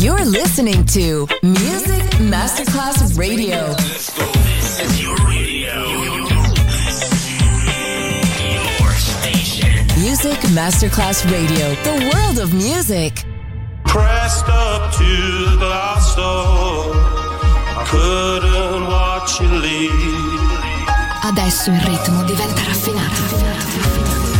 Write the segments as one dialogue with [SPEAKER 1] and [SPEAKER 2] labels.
[SPEAKER 1] You're listening to Music Masterclass Radio.
[SPEAKER 2] This is your radio. Your station.
[SPEAKER 1] Music Masterclass Radio, the world of music.
[SPEAKER 3] Pressed up to the glass door. I couldn't watch you leave.
[SPEAKER 4] Adesso il ritmo diventa raffinato.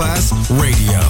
[SPEAKER 5] Masterclass Radio,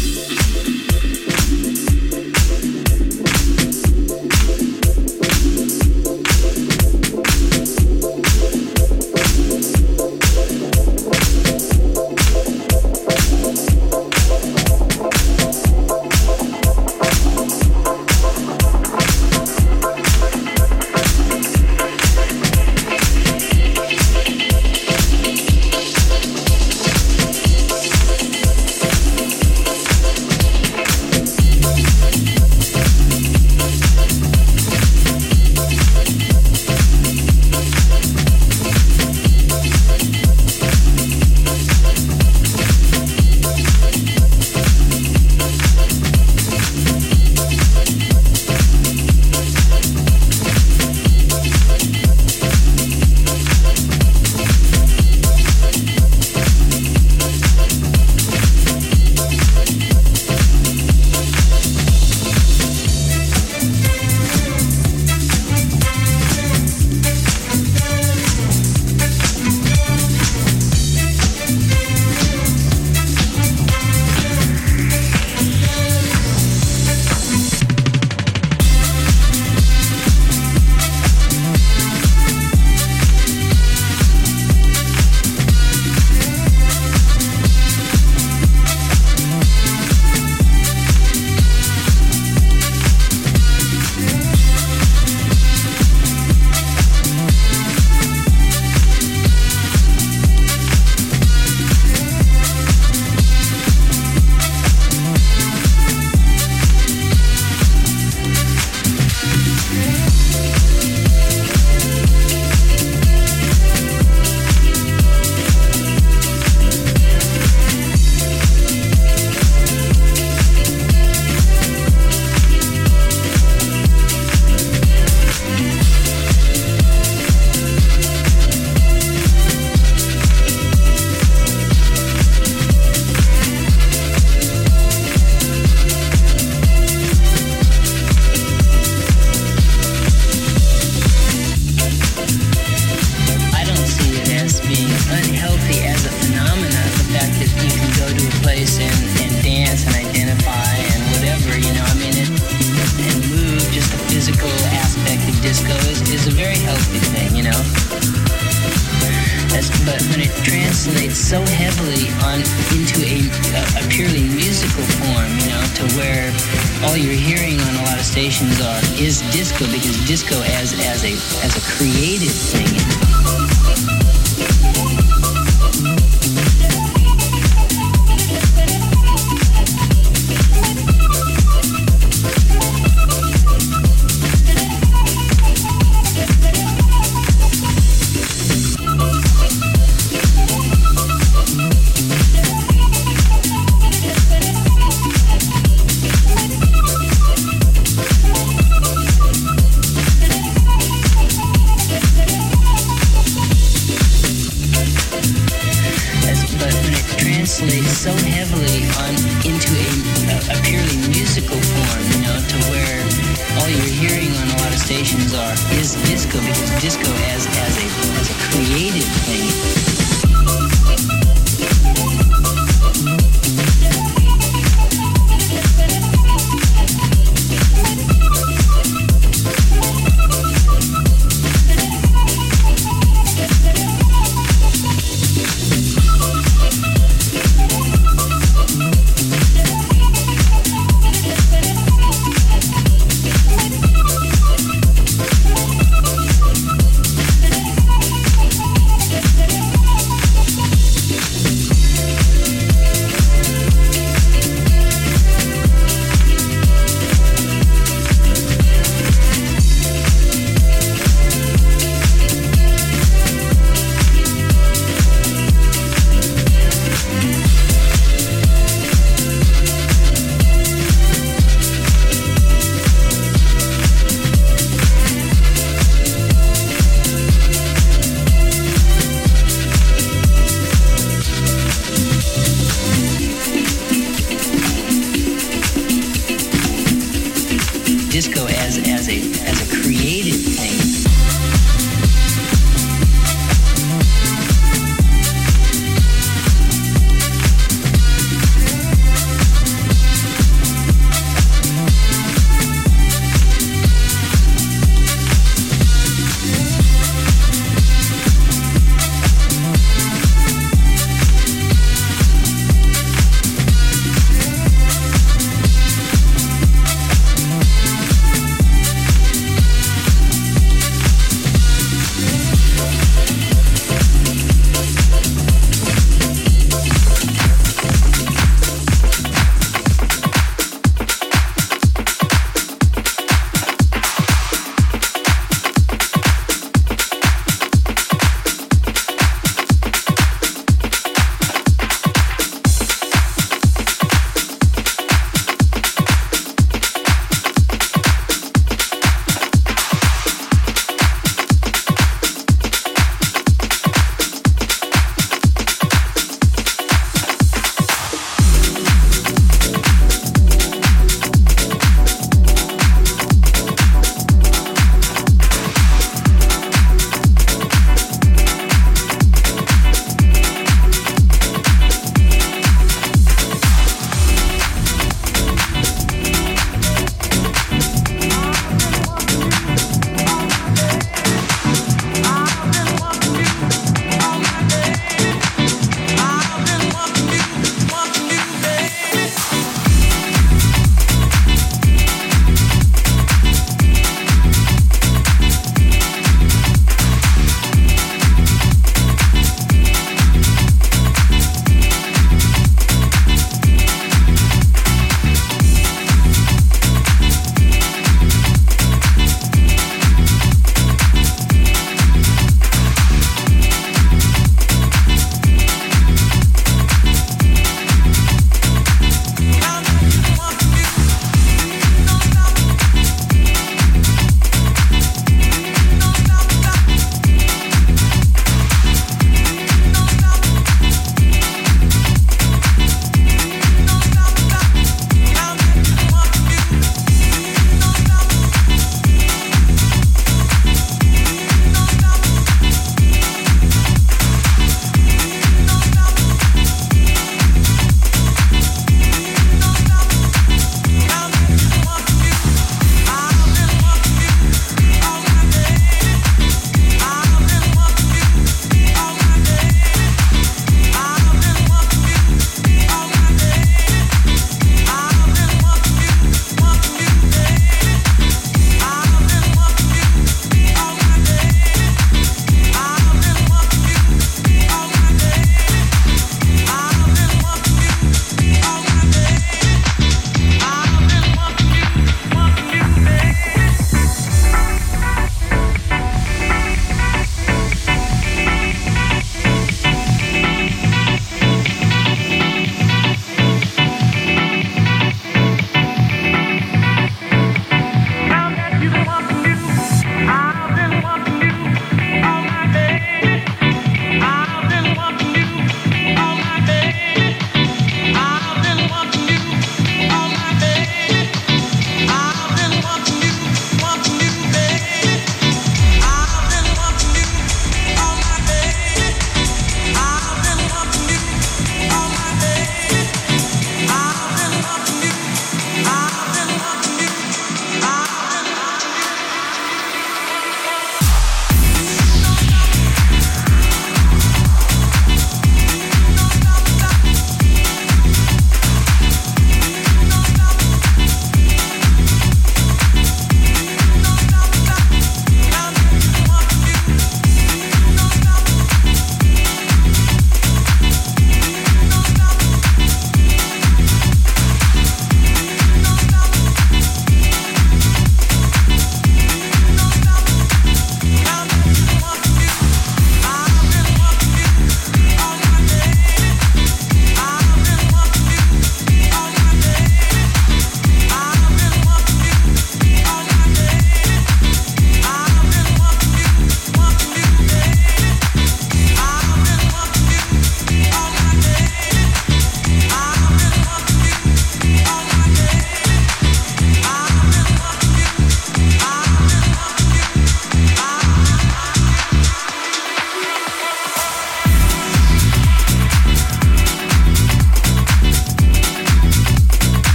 [SPEAKER 6] Translates so heavily on into a, a purely musical form, you know, to where all you're hearing on a lot of stations are is disco because disco as as a as a creative thing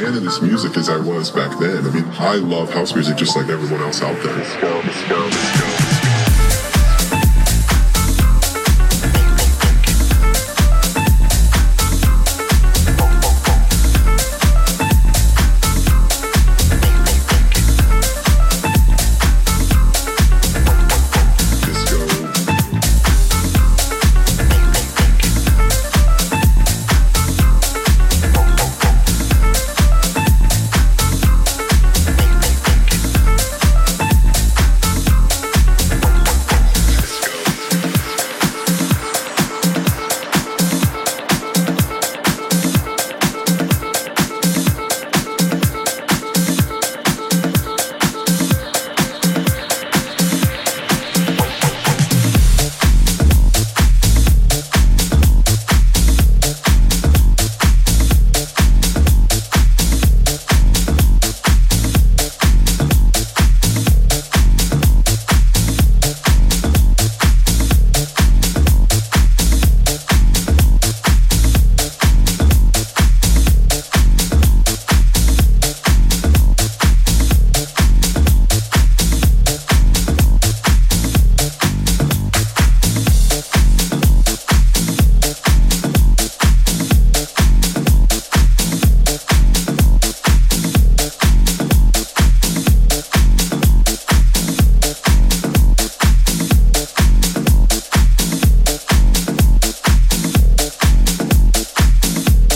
[SPEAKER 7] fan of this music as I was back then. I mean, I love house music just like everyone else out there. Disco, disco, disco. Disco.